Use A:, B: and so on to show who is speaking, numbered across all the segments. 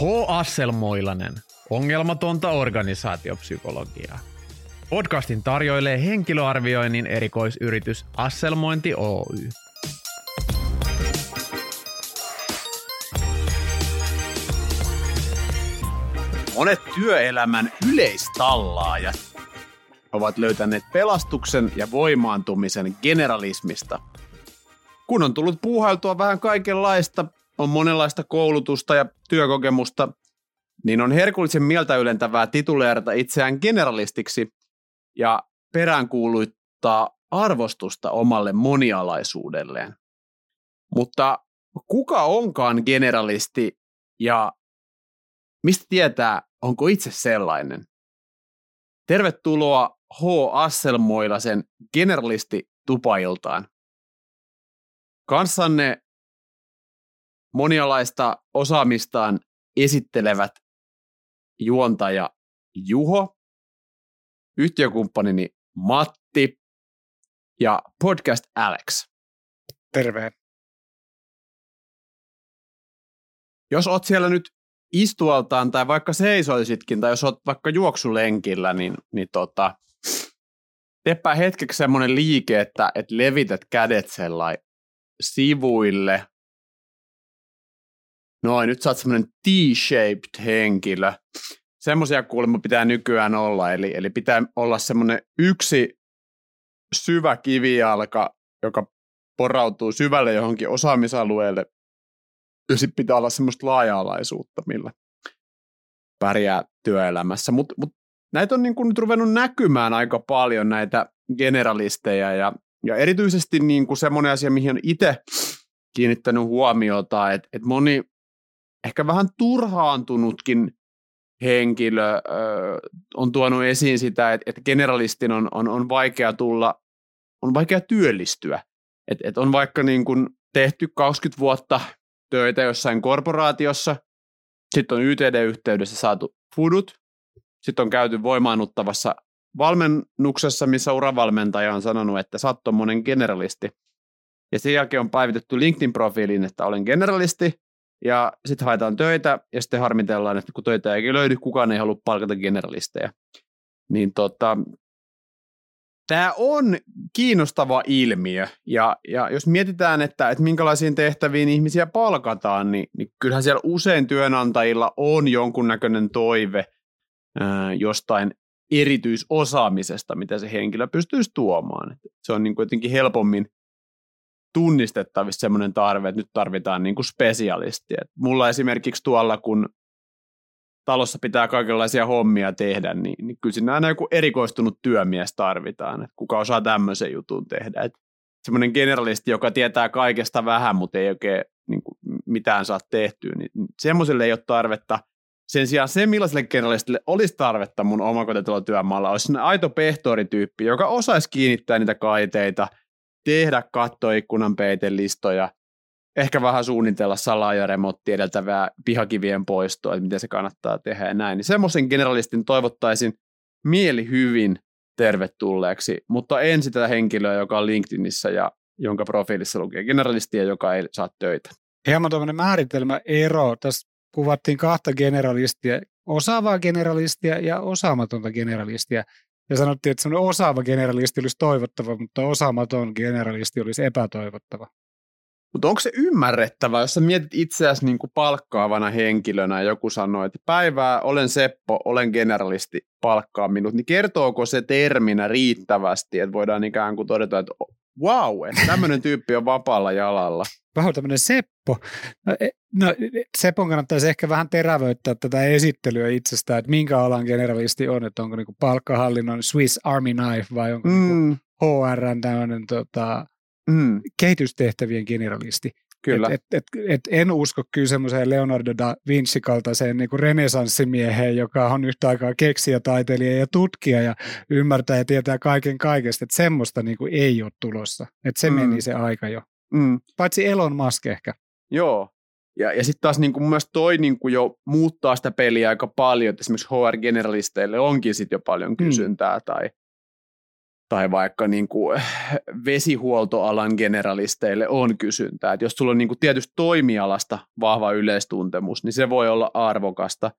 A: H. Asselmoilanen, ongelmatonta organisaatiopsykologiaa. Podcastin tarjoilee henkilöarvioinnin erikoisyritys Asselmointi Oy.
B: Monet työelämän yleistallaajat ovat löytäneet pelastuksen ja voimaantumisen generalismista. Kun on tullut puuhailtua vähän kaikenlaista, on monenlaista koulutusta ja työkokemusta, niin on herkullisen mieltä ylentävää tituleerata itseään generalistiksi ja peräänkuuluttaa arvostusta omalle monialaisuudelleen. Mutta kuka onkaan generalisti ja mistä tietää, onko itse sellainen? Tervetuloa H. Asselmoilasen generalisti tupailtaan. Kanssanne monialaista osaamistaan esittelevät juontaja Juho, yhtiökumppanini Matti ja podcast Alex.
C: Terve.
B: Jos oot siellä nyt istualtaan tai vaikka seisoisitkin tai jos oot vaikka juoksulenkillä, niin, niin tota, teepä hetkeksi semmoinen liike, että, että levität kädet sellainen sivuille. Noin, nyt sä oot semmoinen T-shaped henkilö. Semmoisia kuulemma pitää nykyään olla, eli, eli pitää olla semmoinen yksi syvä kivijalka, joka porautuu syvälle johonkin osaamisalueelle ja sitten pitää olla semmoista laaja-alaisuutta, millä pärjää työelämässä. Mutta mut näitä on niin kuin nyt ruvennut näkymään aika paljon näitä generalisteja ja, ja erityisesti niin kuin semmoinen asia, mihin itse kiinnittänyt huomiota, että, että moni ehkä vähän turhaantunutkin henkilö ö, on tuonut esiin sitä, että, että generalistin on, on, on vaikea tulla, on vaikea työllistyä. Että et on vaikka niin kuin tehty 20 vuotta töitä jossain korporaatiossa, sitten on YTD-yhteydessä saatu fudut, sitten on käyty voimaannuttavassa valmennuksessa, missä uravalmentaja on sanonut, että sä oot generalisti. Ja sen jälkeen on päivitetty LinkedIn-profiiliin, että olen generalisti, ja sitten haetaan töitä, ja sitten harmitellaan, että kun töitä ei löydy, kukaan ei halua palkata generalisteja. Niin tota, Tämä on kiinnostava ilmiö, ja, ja jos mietitään, että, että minkälaisiin tehtäviin ihmisiä palkataan, niin, niin kyllähän siellä usein työnantajilla on jonkunnäköinen toive ää, jostain erityisosaamisesta, mitä se henkilö pystyisi tuomaan. Se on niin kuin jotenkin helpommin tunnistettavissa sellainen tarve, että nyt tarvitaan niin kuin spesialistia. mulla esimerkiksi tuolla, kun talossa pitää kaikenlaisia hommia tehdä, niin, niin kyllä siinä aina joku erikoistunut työmies tarvitaan, että kuka osaa tämmöisen jutun tehdä. Että semmoinen generalisti, joka tietää kaikesta vähän, mutta ei oikein niin kuin, mitään saa tehtyä, niin semmoiselle ei ole tarvetta. Sen sijaan se, millaiselle generalistille olisi tarvetta mun omakotitalotyömaalla, olisi aito pehtorityyppi, joka osaisi kiinnittää niitä kaiteita, tehdä kattoikkunan peitelistoja, ehkä vähän suunnitella salaa ja remontti edeltävää pihakivien poistoa, että miten se kannattaa tehdä ja näin. Niin semmoisen generalistin toivottaisin mieli hyvin tervetulleeksi, mutta en sitä henkilöä, joka on LinkedInissä ja jonka profiilissa lukee generalistia, joka ei saa töitä.
C: Hieman tuommoinen määritelmäero. Tässä kuvattiin kahta generalistia, osaavaa generalistia ja osaamatonta generalistia. Ja sanottiin, että semmoinen osaava generalisti olisi toivottava, mutta osaamaton generalisti olisi epätoivottava.
B: Mutta onko se ymmärrettävää, jos sä mietit itseäsi niin kuin palkkaavana henkilönä ja joku sanoo, että päivää olen Seppo, olen generalisti, palkkaa minut, niin kertooko se terminä riittävästi, että voidaan ikään kuin todeta, että wow, että tämmöinen tyyppi on vapaalla jalalla.
C: Vähän tämmöinen Seppo. No, e, no, Sepon kannattaisi ehkä vähän terävöittää tätä esittelyä itsestään, että minkä alan generalisti on, että onko niinku palkkahallinnon Swiss Army Knife vai onko niinku mm. niinku HRn tämmöinen tota, mm. kehitystehtävien generalisti.
B: Kyllä.
C: Et, et, et, et en usko kyllä semmoiseen Leonardo da Vinci-kaltaiseen niin renesanssimieheen, joka on yhtä aikaa keksijä, taiteilija ja tutkija ja ymmärtää ja tietää kaiken kaikesta. Että semmoista niin kuin ei ole tulossa. Että se mm. meni se aika jo. Mm. Paitsi Elon Musk ehkä.
B: Joo. Ja, ja sitten taas niin kuin mielestä toi niin kuin jo muuttaa sitä peliä aika paljon, että esimerkiksi HR-generalisteille onkin sitten jo paljon mm. kysyntää mm. tai tai vaikka niin kuin vesihuoltoalan generalisteille on kysyntää. Et jos sulla on niin kuin tietystä toimialasta vahva yleistuntemus, niin se voi olla arvokasta.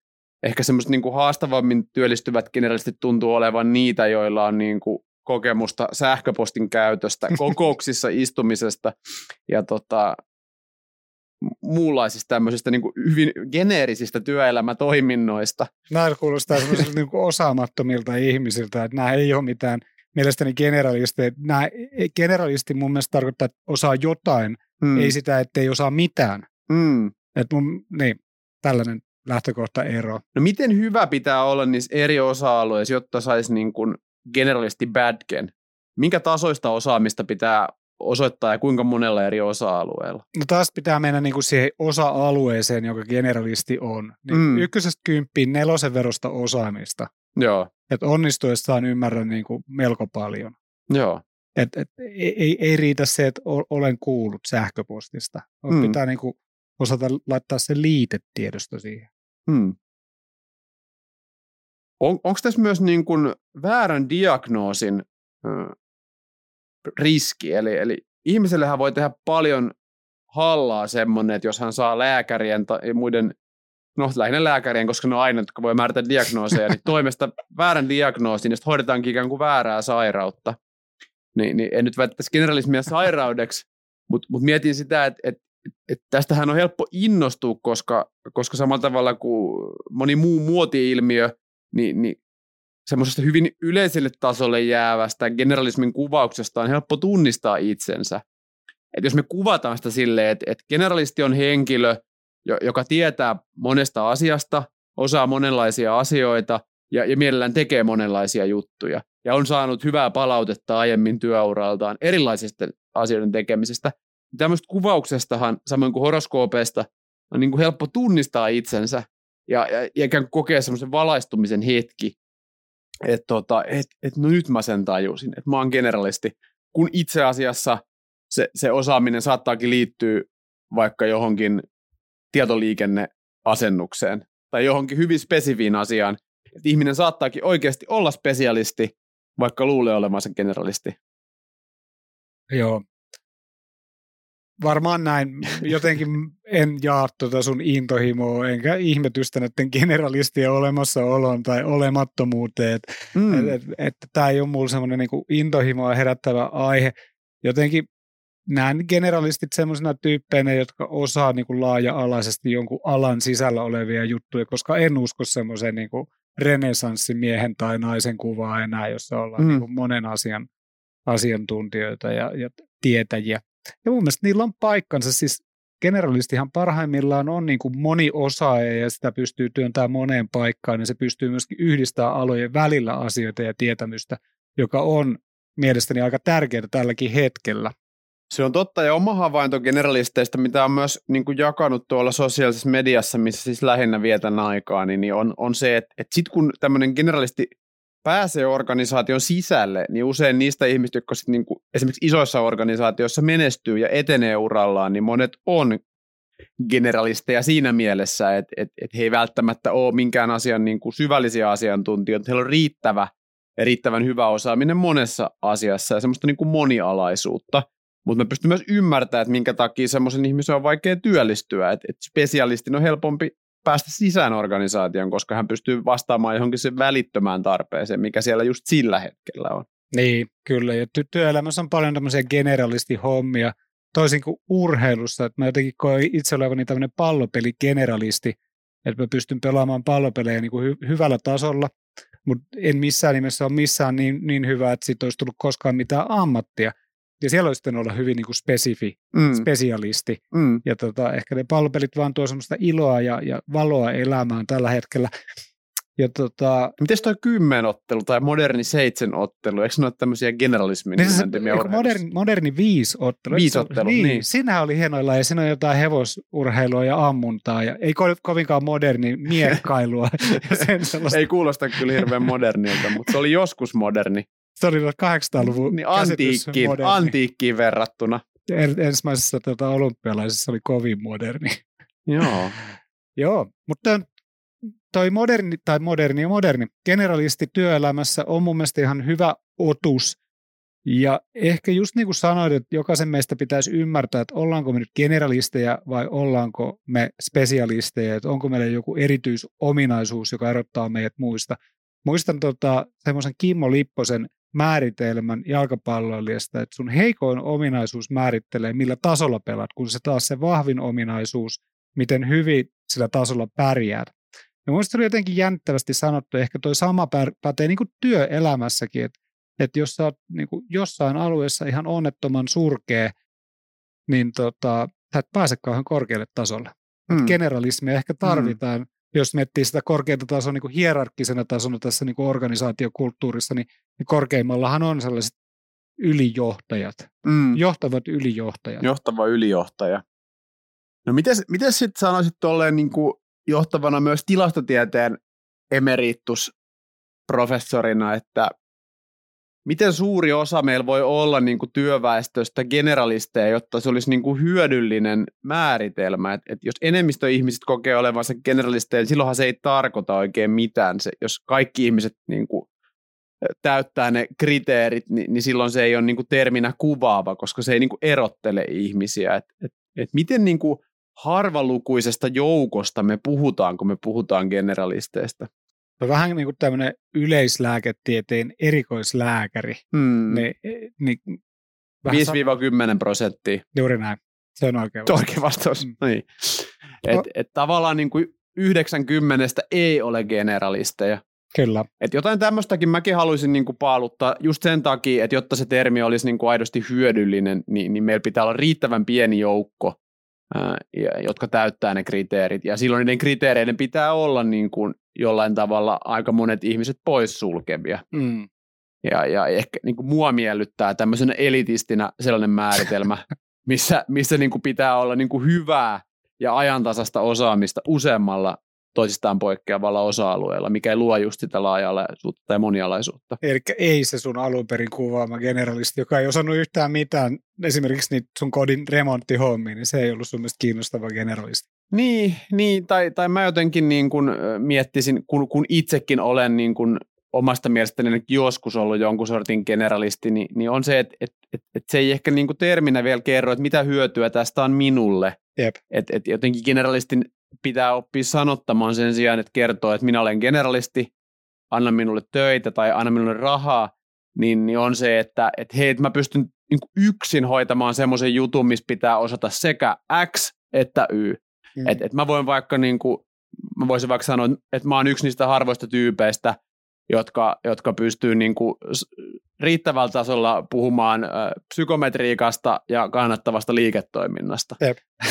B: Ehkä semmoiset niin kuin haastavammin työllistyvät generalistit tuntuu olevan niitä, joilla on niin kuin kokemusta sähköpostin käytöstä, kokouksissa istumisesta ja tota, muunlaisista tämmöisistä niin kuin hyvin geneerisistä työelämätoiminnoista.
C: Nämä kuulostaa semmoisilta niin osaamattomilta ihmisiltä, että nämä ei ole mitään mielestäni generalisteja. Nämä generalisti mun mielestä tarkoittaa, että osaa jotain, mm. ei sitä, että ei osaa mitään. Mm. Että mun, niin, tällainen lähtökohta ero.
B: No miten hyvä pitää olla niissä eri osa-alueissa, jotta saisi niin kuin generalisti badgen? Minkä tasoista osaamista pitää osoittaa ja kuinka monella eri osa-alueella?
C: No taas pitää mennä niin kuin siihen osa-alueeseen, joka generalisti on. Niin mm. Ykkösestä kymppiin nelosen verosta osaamista.
B: Joo.
C: Että onnistuessaan ymmärrän niin kuin melko paljon.
B: Joo.
C: Et, et, ei, ei riitä se, että olen kuullut sähköpostista. Mm. Pitää niin kuin osata laittaa se liitetiedosto siihen. Mm.
B: On, onko tässä myös niin kuin väärän diagnoosin riski. Eli, eli ihmisellehän voi tehdä paljon hallaa semmoinen, että jos hän saa lääkärien tai muiden, no lähinnä lääkärien, koska ne on aina, jotka voi määrätä diagnooseja, niin toimesta väärän diagnoosin, ja hoidetaankin ikään kuin väärää sairautta. Niin, niin en nyt väittäisi generalismia sairaudeksi, mutta mut mietin sitä, että et, et tästähän on helppo innostua, koska, koska samalla tavalla kuin moni muu muoti-ilmiö, niin, niin semmoisesta hyvin yleiselle tasolle jäävästä generalismin kuvauksesta on helppo tunnistaa itsensä. Et jos me kuvataan sitä silleen, että, että generalisti on henkilö, joka tietää monesta asiasta, osaa monenlaisia asioita ja, ja mielellään tekee monenlaisia juttuja. Ja on saanut hyvää palautetta aiemmin työuraltaan erilaisista asioiden tekemisestä. Tämmöistä kuvauksestahan, samoin kuin horoskoopeista, on niin kuin helppo tunnistaa itsensä ja, ja, ja ikään kuin kokea semmoisen valaistumisen hetki, että tota, et, et no nyt mä sen tajusin, että mä oon generalisti, kun itse asiassa se, se osaaminen saattaakin liittyä vaikka johonkin tietoliikenneasennukseen tai johonkin hyvin spesifiin asiaan, että ihminen saattaakin oikeasti olla spesialisti, vaikka luulee olevansa generalisti.
C: Joo, varmaan näin. Jotenkin en jaa tuota sun intohimoa, enkä ihmetystä näiden generalistien olemassaolon tai olemattomuuteen. Mm. Että et, et, tämä ei ole mulla semmoinen niin intohimoa herättävä aihe. Jotenkin näen generalistit semmoisena tyyppeinä, jotka osaa niin kuin laaja-alaisesti jonkun alan sisällä olevia juttuja, koska en usko semmoiseen niin renesanssimiehen tai naisen kuvaa enää, jossa ollaan mm. niin kuin monen asian asiantuntijoita ja, ja tietäjiä. Ja mun mielestä niillä on paikkansa, siis generalistihan parhaimmillaan on niin kuin moniosaaja ja sitä pystyy työntämään moneen paikkaan ja se pystyy myöskin yhdistämään alojen välillä asioita ja tietämystä, joka on mielestäni aika tärkeää tälläkin hetkellä.
B: Se on totta ja oma havainto generalisteista, mitä on myös niin kuin jakanut tuolla sosiaalisessa mediassa, missä siis lähinnä vietän aikaa, niin, niin on, on se, että, että sitten kun tämmöinen generalisti pääsee organisaation sisälle, niin usein niistä ihmistä, jotka sit niinku esimerkiksi isoissa organisaatioissa menestyy ja etenee urallaan, niin monet on generalisteja siinä mielessä, että et, et he ei välttämättä ole minkään asian niin kuin syvällisiä asiantuntijoita, heillä on riittävä riittävän hyvä osaaminen monessa asiassa ja semmoista niin kuin monialaisuutta. Mutta me pystymme myös ymmärtämään, että minkä takia semmoisen ihmisen on vaikea työllistyä, että et spesialistin on helpompi päästä sisään organisaation, koska hän pystyy vastaamaan johonkin sen välittömään tarpeeseen, mikä siellä just sillä hetkellä on.
C: Niin, kyllä. Ja ty- työelämässä on paljon tämmöisiä generalistihommia, toisin kuin urheilussa. Että mä jotenkin koin itse olevani tämmöinen pallopeligeneralisti, että mä pystyn pelaamaan pallopelejä niin kuin hy- hyvällä tasolla, mutta en missään nimessä ole missään niin, niin hyvä, että siitä olisi tullut koskaan mitään ammattia ja siellä olisi olla hyvin niin kuin spesifi, mm. spesialisti. Mm. Ja tota, ehkä ne pallopelit vaan tuo semmoista iloa ja, ja valoa elämään tällä hetkellä. Ja tota,
B: Miten toi kymmenottelu tai moderni seitsemänottelu, eikö ne ole tämmöisiä generalismin niin se,
C: moderni, moderni viisottelu.
B: Viisottelu, niin. niin.
C: Siinähän oli hienoilla ja siinä on jotain hevosurheilua ja ammuntaa ja ei ko- kovinkaan moderni miekkailua.
B: ei kuulosta kyllä hirveän modernilta, mutta se oli joskus moderni.
C: Se oli 800-luvun
B: niin antiikkiin, antiikkiin verrattuna.
C: Ensimmäisessä tota, olympialaisessa oli kovin moderni.
B: Joo.
C: Joo, mutta toi moderni, tai moderni ja moderni, generalisti työelämässä on mun mielestä ihan hyvä otus Ja ehkä just niin kuin sanoit, että jokaisen meistä pitäisi ymmärtää, että ollaanko me nyt generalisteja vai ollaanko me spesialisteja, että onko meillä joku erityisominaisuus, joka erottaa meidät muista. Muistan tota, semmoisen Kimmo Lipposen määritelmän jalkapalloilijasta, että sun heikoin ominaisuus määrittelee, millä tasolla pelaat, kun se taas se vahvin ominaisuus, miten hyvin sillä tasolla pärjäät. Ja mielestäni oli jotenkin jännittävästi sanottu, ehkä toi sama pätee niin kuin työelämässäkin, että, että jos sä oot niin kuin jossain alueessa ihan onnettoman surkea, niin tota, sä et pääse kauhean korkealle tasolle. Mm. Generalismia ehkä hmm. tarvitaan, mm. jos miettii sitä korkeata tasoa niin kuin hierarkkisena tasona tässä niin kuin organisaatiokulttuurissa, niin, niin korkeimmallahan on sellaiset ylijohtajat, mm. johtavat ylijohtajat.
B: Johtava ylijohtaja. No miten, miten sitten sanoisit tolleen niin kuin johtavana myös tilastotieteen emeritusprofessorina, että miten suuri osa meillä voi olla niin kuin työväestöstä generalisteja, jotta se olisi niin kuin hyödyllinen määritelmä. Et, et jos enemmistö ihmiset kokee olevansa generalisteja, niin silloinhan se ei tarkoita oikein mitään. Se, jos kaikki ihmiset niin kuin täyttää ne kriteerit, niin, niin silloin se ei ole niin kuin terminä kuvaava, koska se ei niin kuin erottele ihmisiä. Et, et, et miten niin kuin harvalukuisesta joukosta me puhutaan, kun me puhutaan generalisteista?
C: No vähän niin kuin tämmöinen yleislääketieteen erikoislääkäri. Hmm. Niin,
B: niin 5-10 prosenttia.
C: Juuri näin. Se on oikein
B: vastaus. Oikein vastaus. Hmm. Niin. Et, no. et tavallaan niin kuin 90 ei ole generalisteja.
C: Kyllä.
B: Et jotain tämmöistäkin mäkin haluaisin niin kuin paaluttaa just sen takia, että jotta se termi olisi niin kuin aidosti hyödyllinen, niin, niin meillä pitää olla riittävän pieni joukko jotka täyttää ne kriteerit. Ja silloin niiden kriteereiden pitää olla niin kuin jollain tavalla aika monet ihmiset poissulkevia. Mm. Ja, ja ehkä niin kuin mua miellyttää tämmöisenä elitistinä sellainen määritelmä, missä, missä niin kuin pitää olla niin kuin hyvää ja ajantasasta osaamista useammalla toisistaan poikkeavalla osa-alueella, mikä ei luo just sitä laaja-alaisuutta tai monialaisuutta.
C: Eli ei se sun alun perin kuvaama generalisti, joka ei osannut yhtään mitään, esimerkiksi niitä sun kodin remonttihommiin, niin se ei ollut sun mielestä kiinnostava generalisti.
B: Niin, niin tai, tai mä jotenkin niin kuin miettisin, kun, kun itsekin olen niin kuin omasta mielestäni joskus ollut jonkun sortin generalisti, niin, niin on se, että et, et, et se ei ehkä niin kuin terminä vielä kerro, että mitä hyötyä tästä on minulle. Että et jotenkin generalistin pitää oppia sanottamaan sen sijaan, että kertoo, että minä olen generalisti, anna minulle töitä tai anna minulle rahaa, niin, niin on se, että, että hei, että mä pystyn niin yksin hoitamaan semmoisen jutun, missä pitää osata sekä X että Y. Mm. Että et mä voin vaikka niin kuin, mä voisin vaikka sanoa, että mä oon yksi niistä harvoista tyypeistä, jotka, jotka pystyy niin kuin riittävällä tasolla puhumaan äh, psykometriikasta ja kannattavasta liiketoiminnasta.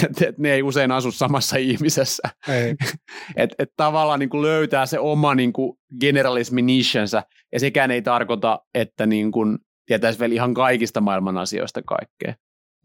B: et, et ne ei usein asu samassa ihmisessä. Ei. et, et tavallaan niin kuin löytää se oma niin kuin generalismi nichensä, ja sekään ei tarkoita, että niin kuin tietäisi vielä ihan kaikista maailman asioista kaikkea.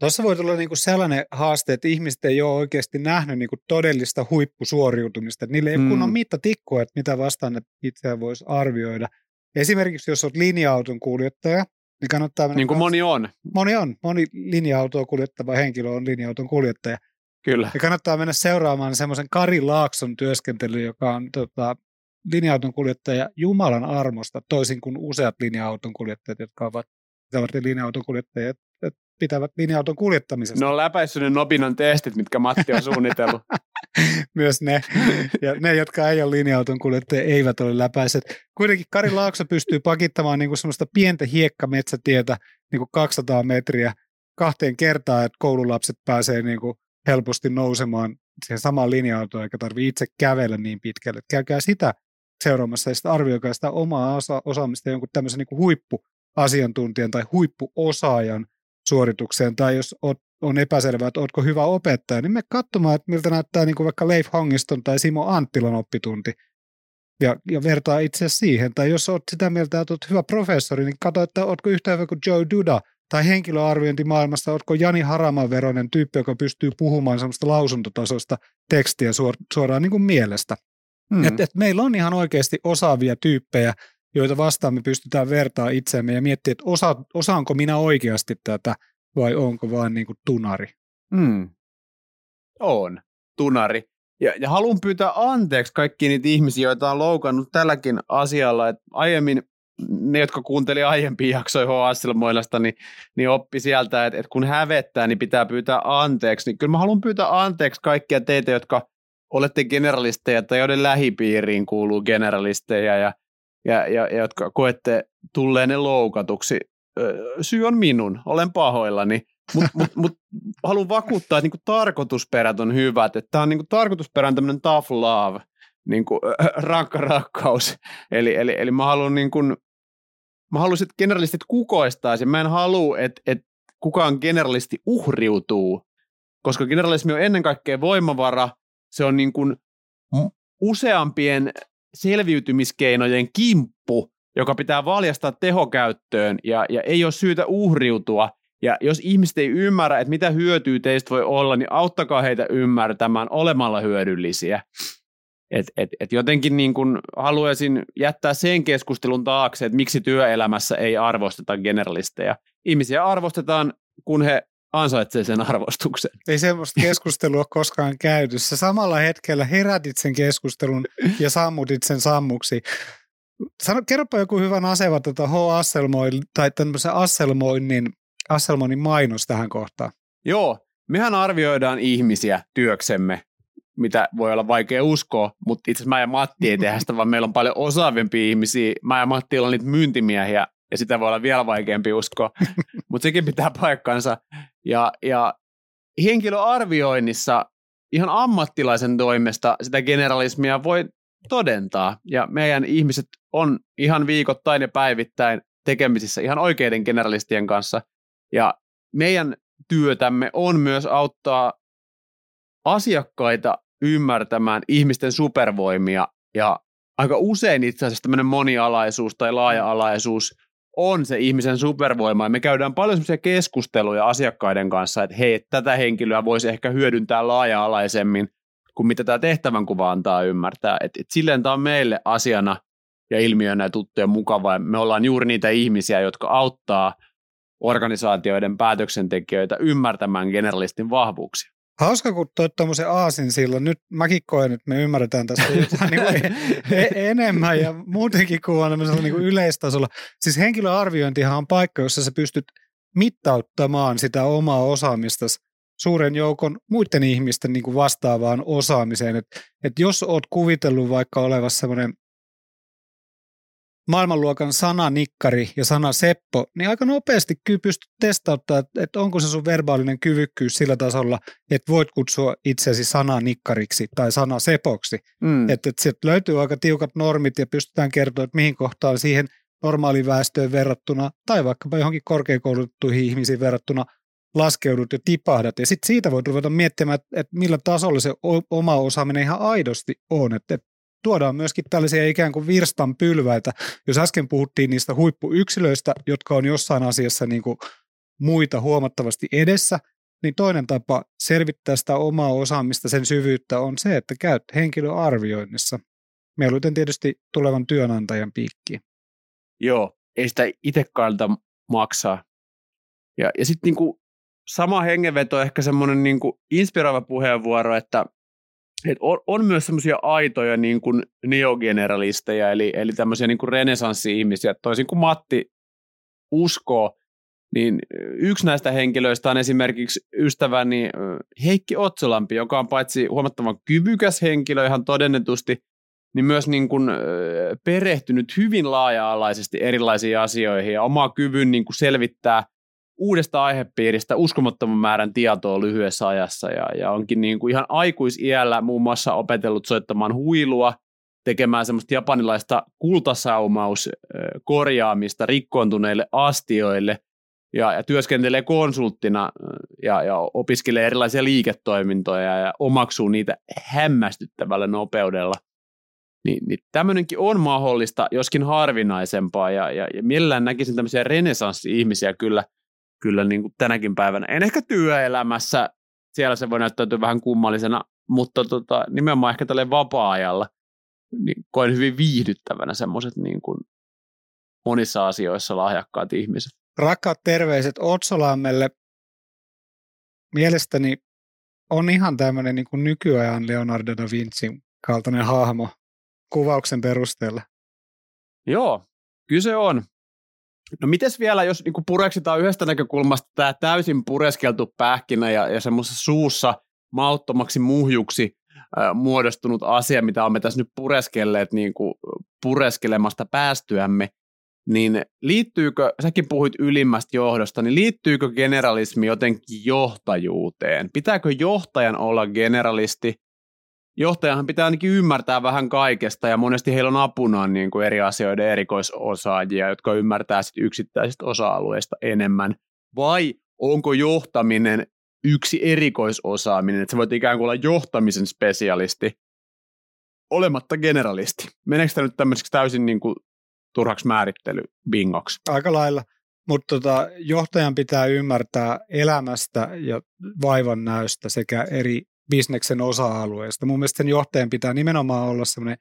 C: Tuossa voi tulla niinku sellainen haaste, että ihmiset ei ole oikeasti nähnyt niinku todellista huippusuoriutumista. Niille ei mm. kunnon mittatikkua, että mitä vastaan ne itseään voisi arvioida. Esimerkiksi jos olet linja-auton kuljettaja, niin kannattaa mennä...
B: Niin kuin moni on.
C: Moni on. Moni linja-autoa kuljettava henkilö on linja-auton kuljettaja.
B: Kyllä.
C: Ja kannattaa mennä seuraamaan semmoisen Kari Laakson työskentely, joka on tota, linja-auton kuljettaja Jumalan armosta, toisin kuin useat linja-auton kuljettajat, jotka ovat linja-auton kuljettajia pitävät linja-auton kuljettamisesta.
B: Ne on läpäissyt ne Nobinan testit, mitkä Matti on suunnitellut.
C: Myös ne. Ja ne, jotka ei ole linja-auton eivät ole läpäiset. Kuitenkin Kari Laakso pystyy pakittamaan niin kuin semmoista pientä hiekkametsätietä niin kuin 200 metriä kahteen kertaan, että koululapset pääsee niin kuin helposti nousemaan siihen samaan linja-autoon, eikä tarvitse itse kävellä niin pitkälle. Käykää sitä seuraamassa ja sitten arvioikaa sitä omaa osa- osaamista jonkun tämmöisen niin kuin huippuasiantuntijan tai huippuosaajan suoritukseen, tai jos oot, on epäselvää, että ootko hyvä opettaja, niin me katsomaan, että miltä näyttää niin kuin vaikka Leif Hongiston tai Simo Anttilan oppitunti, ja, ja vertaa itse siihen. Tai jos oot sitä mieltä, että oot hyvä professori, niin katso, että ootko yhtä hyvä kuin Joe Duda, tai henkilöarviointimaailmassa, ootko Jani Haraman veroinen tyyppi, joka pystyy puhumaan semmoista lausuntotasoista tekstiä suoraan niin kuin mielestä. Hmm. Et, et meillä on ihan oikeasti osaavia tyyppejä, joita vastaan me pystytään vertaa itseämme ja miettiä, että osa, osaanko minä oikeasti tätä vai onko vain niin kuin tunari.
B: Mm. On, tunari. Ja, ja haluan pyytää anteeksi kaikki niitä ihmisiä, joita on loukannut tälläkin asialla. Et aiemmin ne, jotka kuunteli aiempia jaksoja H. niin, niin oppi sieltä, että, että kun hävettää, niin pitää pyytää anteeksi. Niin kyllä mä haluan pyytää anteeksi kaikkia teitä, jotka olette generalisteja tai joiden lähipiiriin kuuluu generalisteja ja, ja, ja, ja jotka koette tulleenne loukatuksi. Syy on minun, olen pahoillani. Mutta mut, mut, haluan vakuuttaa, että niinku tarkoitusperät on hyvät. Että tämä on niinku tarkoitusperän tämmöinen tough love, niinku, äh, rankka rakkaus. Eli, eli, eli mä haluan niinku, mä haluaisin, että generalistit kukoistaisi. Mä en halua, että, että kukaan generalisti uhriutuu, koska generalismi on ennen kaikkea voimavara. Se on niin kuin useampien selviytymiskeinojen kimppu, joka pitää valjastaa tehokäyttöön ja, ja ei ole syytä uhriutua. Ja jos ihmiset ei ymmärrä, että mitä hyötyä teistä voi olla, niin auttakaa heitä ymmärtämään olemalla hyödyllisiä. Et, et, et jotenkin niin kun haluaisin jättää sen keskustelun taakse, että miksi työelämässä ei arvosteta generalisteja. Ihmisiä arvostetaan, kun he ansaitsevat sen arvostuksen.
C: Ei semmoista keskustelua koskaan käyty. Sä samalla hetkellä herätit sen keskustelun ja sammutit sen sammuksi. Sano, kerropa joku hyvän aseva tuota H. Asselmoin, tai tämmöisen Asselmoinnin, Asselmoinnin mainos tähän kohtaan.
B: Joo, mehän arvioidaan ihmisiä työksemme mitä voi olla vaikea uskoa, mutta itse asiassa mä ja Matti ei tehdä sitä, vaan meillä on paljon osaavempia ihmisiä. Mä ja Matti on niitä myyntimiehiä, ja sitä voi olla vielä vaikeampi uskoa, mutta sekin pitää paikkansa. Ja, ja henkilöarvioinnissa ihan ammattilaisen toimesta sitä generalismia voi todentaa, ja meidän ihmiset on ihan viikoittain ja päivittäin tekemisissä ihan oikeiden generalistien kanssa, ja meidän työtämme on myös auttaa asiakkaita ymmärtämään ihmisten supervoimia ja aika usein itse asiassa tämmöinen monialaisuus tai laaja-alaisuus on se ihmisen supervoima. Ja me käydään paljon semmoisia keskusteluja asiakkaiden kanssa, että hei, tätä henkilöä voisi ehkä hyödyntää laaja-alaisemmin kuin mitä tämä tehtävänkuva antaa ymmärtää. Et, et silleen tämä on meille asiana ja ilmiönä ja tuttuja mukavaa. Me ollaan juuri niitä ihmisiä, jotka auttaa organisaatioiden päätöksentekijöitä ymmärtämään generalistin vahvuuksia.
C: Hauska, kun toit tuommoisen aasin silloin. Nyt mäkin koen, että me ymmärretään tästä niin e-, e- enemmän ja muutenkin kuin niin kuin yleistasolla. Siis henkilöarviointihan on paikka, jossa sä pystyt mittauttamaan sitä omaa osaamista suuren joukon muiden ihmisten niin kuin vastaavaan osaamiseen. Et, et jos oot kuvitellut vaikka olevassa semmoinen maailmanluokan sananikkari ja sana Seppo, niin aika nopeasti kyllä pystyt testauttaa, että, onko se sun verbaalinen kyvykkyys sillä tasolla, että voit kutsua itsesi sananikkariksi tai sana Sepoksi. Mm. Että, että sieltä löytyy aika tiukat normit ja pystytään kertoa, että mihin kohtaan siihen normaaliväestöön verrattuna tai vaikkapa johonkin korkeakoulutettuihin ihmisiin verrattuna laskeudut ja tipahdat. Ja sitten siitä voi ruveta miettimään, että, että millä tasolla se oma osaaminen ihan aidosti on. Että, että tuodaan myöskin tällaisia ikään kuin virstan pylväitä. Jos äsken puhuttiin niistä huippuyksilöistä, jotka on jossain asiassa niin kuin muita huomattavasti edessä, niin toinen tapa selvittää sitä omaa osaamista, sen syvyyttä on se, että käyt henkilöarvioinnissa. Mieluiten tietysti tulevan työnantajan piikkiin.
B: Joo, ei sitä itse kannata maksaa. Ja, ja sitten niinku sama hengenveto, ehkä semmoinen niinku inspiroiva puheenvuoro, että et on, on myös semmoisia aitoja niin kuin neogeneralisteja, eli, eli tämmöisiä niin kuin renesanssi-ihmisiä. Toisin kuin Matti uskoo, niin yksi näistä henkilöistä on esimerkiksi ystäväni Heikki Otsolampi, joka on paitsi huomattavan kyvykäs henkilö ihan todennetusti, niin myös niin kuin perehtynyt hyvin laaja-alaisesti erilaisiin asioihin ja omaa kyvyn niin kuin selvittää uudesta aihepiiristä uskomattoman määrän tietoa lyhyessä ajassa ja, ja onkin niin kuin ihan aikuisiällä muun muassa opetellut soittamaan huilua, tekemään semmoista japanilaista kultasaumauskorjaamista rikkoontuneille astioille ja, ja työskentelee konsulttina ja, ja opiskelee erilaisia liiketoimintoja ja omaksuu niitä hämmästyttävällä nopeudella. Niin, niin tämmöinenkin on mahdollista, joskin harvinaisempaa ja, ja, ja mielellään näkisin tämmöisiä renesanssi-ihmisiä kyllä – kyllä niin kuin tänäkin päivänä. En ehkä työelämässä, siellä se voi näyttäytyä vähän kummallisena, mutta tota, nimenomaan ehkä tälle vapaa-ajalla niin koen hyvin viihdyttävänä semmoiset niin kuin monissa asioissa lahjakkaat ihmiset.
C: Rakkaat terveiset Otsolammelle. Mielestäni on ihan tämmöinen niin kuin nykyajan Leonardo da Vinci kaltainen hahmo kuvauksen perusteella.
B: Joo, Kyse on. No mites vielä, jos niin pureksitaan yhdestä näkökulmasta tämä täysin pureskeltu pähkinä ja, ja semmoisessa suussa mauttomaksi muhjuksi äh, muodostunut asia, mitä olemme tässä nyt pureskelleet niin kuin pureskelemasta päästyämme, niin liittyykö, säkin puhuit ylimmästä johdosta, niin liittyykö generalismi jotenkin johtajuuteen? Pitääkö johtajan olla generalisti? Johtajahan pitää ainakin ymmärtää vähän kaikesta ja monesti heillä on apunaan niin kuin eri asioiden erikoisosaajia, jotka ymmärtää sit yksittäisistä osa-alueista enemmän. Vai onko johtaminen yksi erikoisosaaminen, että sä voit ikään kuin olla johtamisen spesialisti olematta generalisti? Meneekö tämä nyt tämmöiseksi täysin niin kuin turhaksi määrittely bingoksi.
C: Aika lailla, mutta tota, johtajan pitää ymmärtää elämästä ja vaivan näystä sekä eri bisneksen osa-alueista. Mun mielestä sen johtajan pitää nimenomaan olla semmoinen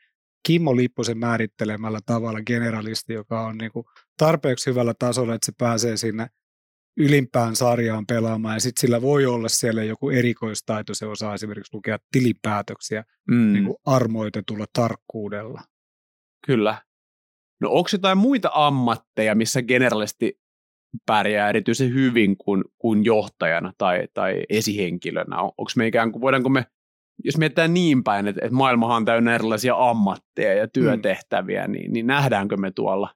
C: Kimmo Lipposen määrittelemällä tavalla generalisti, joka on niin kuin tarpeeksi hyvällä tasolla, että se pääsee sinne ylimpään sarjaan pelaamaan, ja sitten sillä voi olla siellä joku erikoistaito, se osaa esimerkiksi lukea tilipäätöksiä mm. niin kuin armoitetulla tarkkuudella.
B: Kyllä. No onko jotain muita ammatteja, missä generalisti pärjää erityisen hyvin kuin, kuin johtajana tai, tai esihenkilönä? Onko me ikään kuin, voidaanko me, jos mietitään niin päin, että, että maailmahan on täynnä erilaisia ammatteja ja työtehtäviä, mm. niin, niin nähdäänkö me tuolla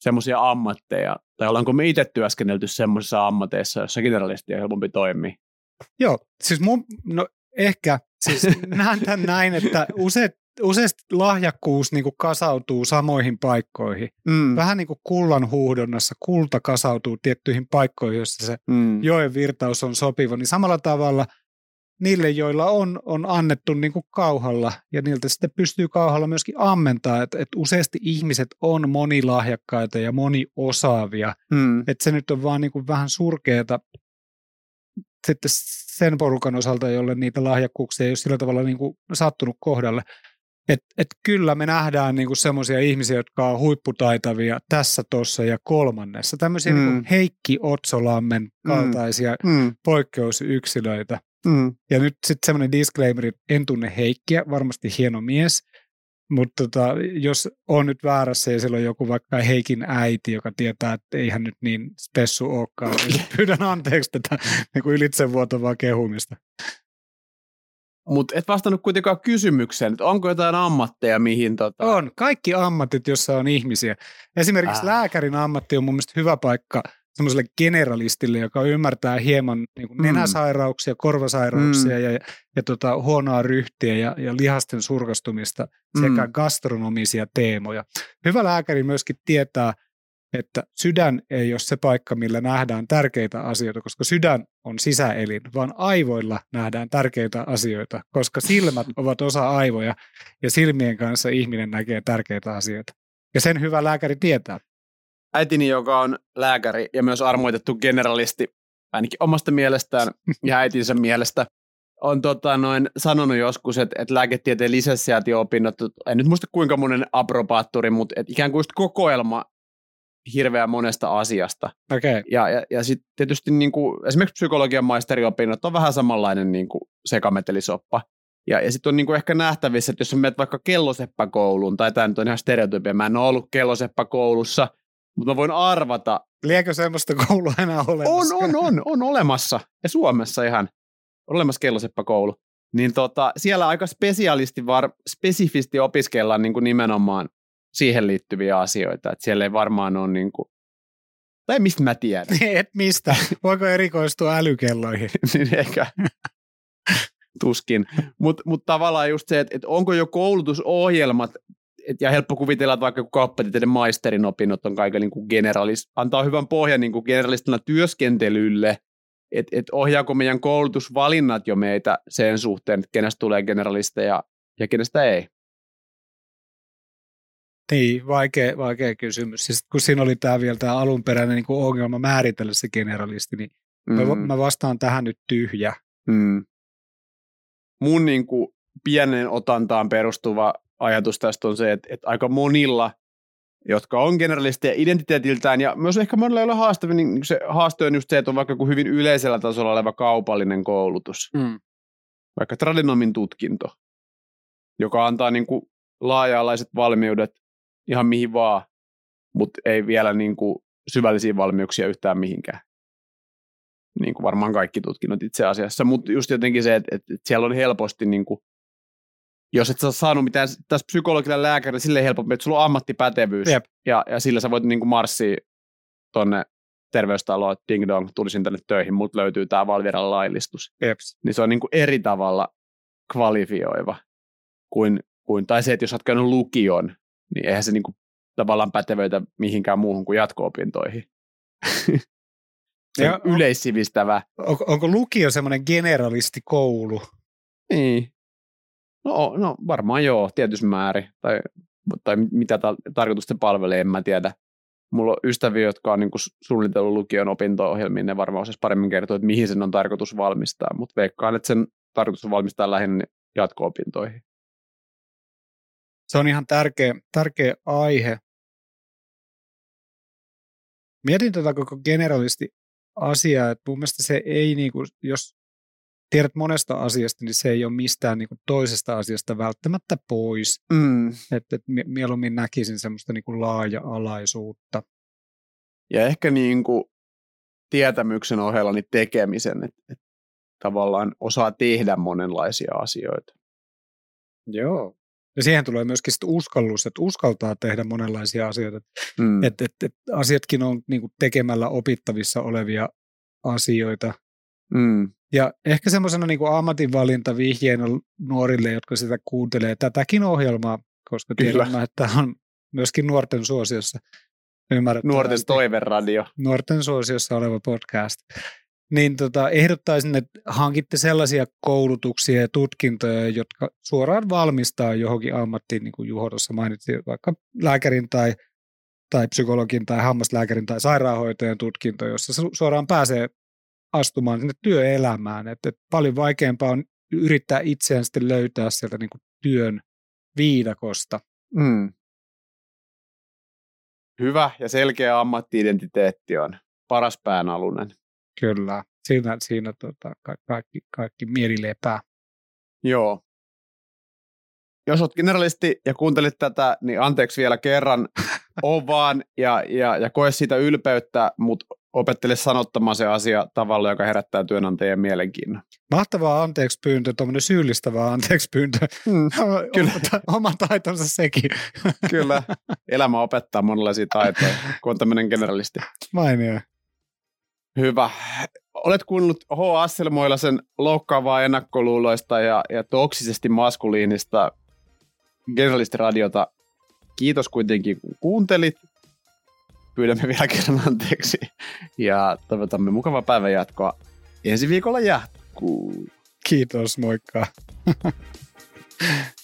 B: semmoisia ammatteja, tai ollaanko me itse työskennelty semmoisissa ammateissa, joissa generalisti on helpompi toimia?
C: Joo, siis mun, no ehkä, siis näen tämän näin, että useat useasti lahjakkuus niin kuin kasautuu samoihin paikkoihin. Mm. Vähän niin kuin kullan huuhdonnassa kulta kasautuu tiettyihin paikkoihin, joissa se mm. joen virtaus on sopiva. Niin samalla tavalla niille, joilla on, on annettu niin kuin kauhalla, ja niiltä sitten pystyy kauhalla myöskin ammentaa, että, että useasti ihmiset on monilahjakkaita ja moniosaavia. Mm. Että se nyt on vaan niin kuin vähän surkeata sitten sen porukan osalta, jolle niitä lahjakkuuksia ei ole sillä tavalla niin kuin sattunut kohdalle. Et, et kyllä me nähdään niinku semmoisia ihmisiä, jotka on huipputaitavia tässä, tuossa ja kolmannessa. Tämmöisiä niinku mm. niinku Heikki Otsolammen mm. kaltaisia mm. poikkeusyksilöitä. Mm. Ja nyt sitten semmoinen disclaimer, että en tunne Heikkiä, varmasti hieno mies, mutta tota, jos on nyt väärässä ja siellä on joku vaikka Heikin äiti, joka tietää, että ei hän nyt niin spessu olekaan, niin pyydän anteeksi tätä niin kuin ylitsevuotavaa kehumista.
B: Mutta et vastannut kuitenkaan kysymykseen, että onko jotain ammatteja, mihin tota...
C: On, kaikki ammatit, jossa on ihmisiä. Esimerkiksi äh. lääkärin ammatti on mun mielestä hyvä paikka semmoiselle generalistille, joka ymmärtää hieman niin kuin mm. nenäsairauksia, korvasairauksia mm. ja, ja, ja tota, huonoa ryhtiä ja, ja lihasten surkastumista sekä mm. gastronomisia teemoja. Hyvä lääkäri myöskin tietää, että sydän ei ole se paikka, millä nähdään tärkeitä asioita, koska sydän on sisäelin, vaan aivoilla nähdään tärkeitä asioita, koska silmät ovat osa aivoja ja silmien kanssa ihminen näkee tärkeitä asioita. Ja sen hyvä lääkäri tietää.
B: Äitini, joka on lääkäri ja myös armoitettu generalisti, ainakin omasta mielestään ja äitinsä mielestä, on tota, noin sanonut joskus, että, että lääketieteen lisenssiaatio-opinnot, en nyt muista kuinka monen aprobaattori, mutta että ikään kuin kokoelma hirveän monesta asiasta.
C: Okay.
B: Ja, ja, ja sitten tietysti niin kuin, esimerkiksi psykologian maisteriopinnot on vähän samanlainen niin kuin sekametelisoppa. Ja, ja sitten on niin kuin ehkä nähtävissä, että jos menet vaikka kelloseppäkouluun, tai tämä nyt on ihan stereotypia, mä en ole ollut kelloseppäkoulussa, mutta mä voin arvata.
C: Liekö semmoista koulua enää olemassa?
B: On, on, on, on olemassa. Ja Suomessa ihan olemassa kelloseppäkoulu. Niin tota, siellä aika spesialisti, var, spesifisti opiskellaan niin kuin nimenomaan siihen liittyviä asioita. Että siellä ei varmaan ole niin kuin, tai mistä mä tiedän.
C: Et mistä? Voiko erikoistua älykelloihin?
B: niin ehkä. Tuskin. Mutta mut tavallaan just se, että et onko jo koulutusohjelmat, et, ja helppo kuvitella, että vaikka kauppatieteiden maisterin opinnot on kaiken niin generalis, antaa hyvän pohjan niin kuin generalistina työskentelylle, että et ohjaako meidän koulutusvalinnat jo meitä sen suhteen, että kenestä tulee generalisteja ja kenestä ei.
C: Niin, vaikea, vaikea kysymys. Siis kun siinä oli tämä vielä tämä alunperäinen niin ongelma määritellä se generalisti, niin mm. mä, mä vastaan tähän nyt tyhjä. Mm.
B: Mun niin kuin pienen otantaan perustuva ajatus tästä on se, että, että aika monilla, jotka on generalisteja identiteetiltään ja myös ehkä monilla ei ole haastavia, niin se haaste on just se, että on vaikka hyvin yleisellä tasolla oleva kaupallinen koulutus. Mm. Vaikka tradenomin tutkinto, joka antaa niin kuin laaja-alaiset valmiudet ihan mihin vaan. mutta ei vielä niin kuin syvällisiä valmiuksia yhtään mihinkään. Niin kuin varmaan kaikki tutkinnot itse asiassa, mutta just jotenkin se, että, että siellä on helposti, niin kuin, jos et sä ole saanut mitään tässä psykologilla lääkärillä, sille helpompi, että sulla on ammattipätevyys
C: Jep.
B: ja, ja sillä sä voit niin kuin marssia tonne terveystaloon, että ding dong, tulisin tänne töihin, mutta löytyy tämä Valviran laillistus.
C: Jeps.
B: Niin se on niin kuin eri tavalla kvalifioiva kuin, kuin, tai se, että jos olet käynyt lukion, niin eihän se niin kuin tavallaan pätevöitä mihinkään muuhun kuin jatko-opintoihin. se on yleissivistävä.
C: On, onko lukio semmoinen generalistikoulu?
B: Niin. No, no varmaan joo, tietyssä määrin. Tai, tai mitä ta- tarkoitusta se palvelee, en mä tiedä. Mulla on ystäviä, jotka on niin suunnitellut lukion opinto-ohjelmiin, ne varmaan osaisi paremmin kertoa, että mihin sen on tarkoitus valmistaa, mutta veikkaan, että sen tarkoitus on valmistaa lähinnä jatko-opintoihin.
C: Se on ihan tärkeä, tärkeä aihe. Mietin tätä koko generalisti asiaa, että mun mielestä se ei, niinku, jos tiedät monesta asiasta, niin se ei ole mistään niinku toisesta asiasta välttämättä pois.
B: Mm.
C: Että et mie- mieluummin näkisin semmoista niinku laaja-alaisuutta.
B: Ja ehkä niin kuin tietämyksen ohella niin tekemisen, että, että tavallaan osaa tehdä monenlaisia asioita.
C: Joo. Ja siihen tulee myöskin sit uskallus, että uskaltaa tehdä monenlaisia asioita.
B: Mm.
C: Että et, et asiatkin on niinku tekemällä opittavissa olevia asioita.
B: Mm.
C: Ja ehkä semmoisena niin ammatinvalinta vihjeenä nuorille, jotka sitä kuuntelee tätäkin ohjelmaa, koska tiedämme, että on myöskin nuorten suosiossa
B: Nuorten toiveradio.
C: nuorten suosiossa oleva podcast. Niin tota, ehdottaisin, että hankitte sellaisia koulutuksia ja tutkintoja, jotka suoraan valmistaa johonkin ammattiin, niin kuin Juho tuossa mainitsi, vaikka lääkärin tai, tai psykologin tai hammaslääkärin tai sairaanhoitajan tutkinto, jossa su- suoraan pääsee astumaan sinne työelämään. Et, et paljon vaikeampaa on yrittää itseään sitten löytää sieltä niin kuin työn viidakosta.
B: Mm. Hyvä ja selkeä ammattiidentiteetti on paras päänalunen.
C: Kyllä, siinä, siinä tota, ka- kaikki, kaikki mieli lepää.
B: Joo. Jos olet generalisti ja kuuntelit tätä, niin anteeksi vielä kerran. Oo vaan ja, ja, ja koe siitä ylpeyttä, mutta opettele sanottamaan se asia tavalla, joka herättää työnantajien mielenkiinnon.
C: Mahtavaa anteeksi pyyntö, tuommoinen syyllistävä anteeksi pyyntö.
B: Mm, Kyllä.
C: Oma, oma taitonsa sekin.
B: kyllä. Elämä opettaa monenlaisia taitoja, kun on tämmöinen generalisti.
C: Mainio.
B: Hyvä. Olet kuunnellut H. Asselmoilasen loukkaavaa ennakkoluuloista ja, ja toksisesti maskuliinista generalistiradiota. Kiitos kuitenkin, kun kuuntelit. Pyydämme vielä kerran anteeksi ja toivotamme mukavaa päivän jatkoa. Ensi viikolla jatkuu.
C: Kiitos, moikka.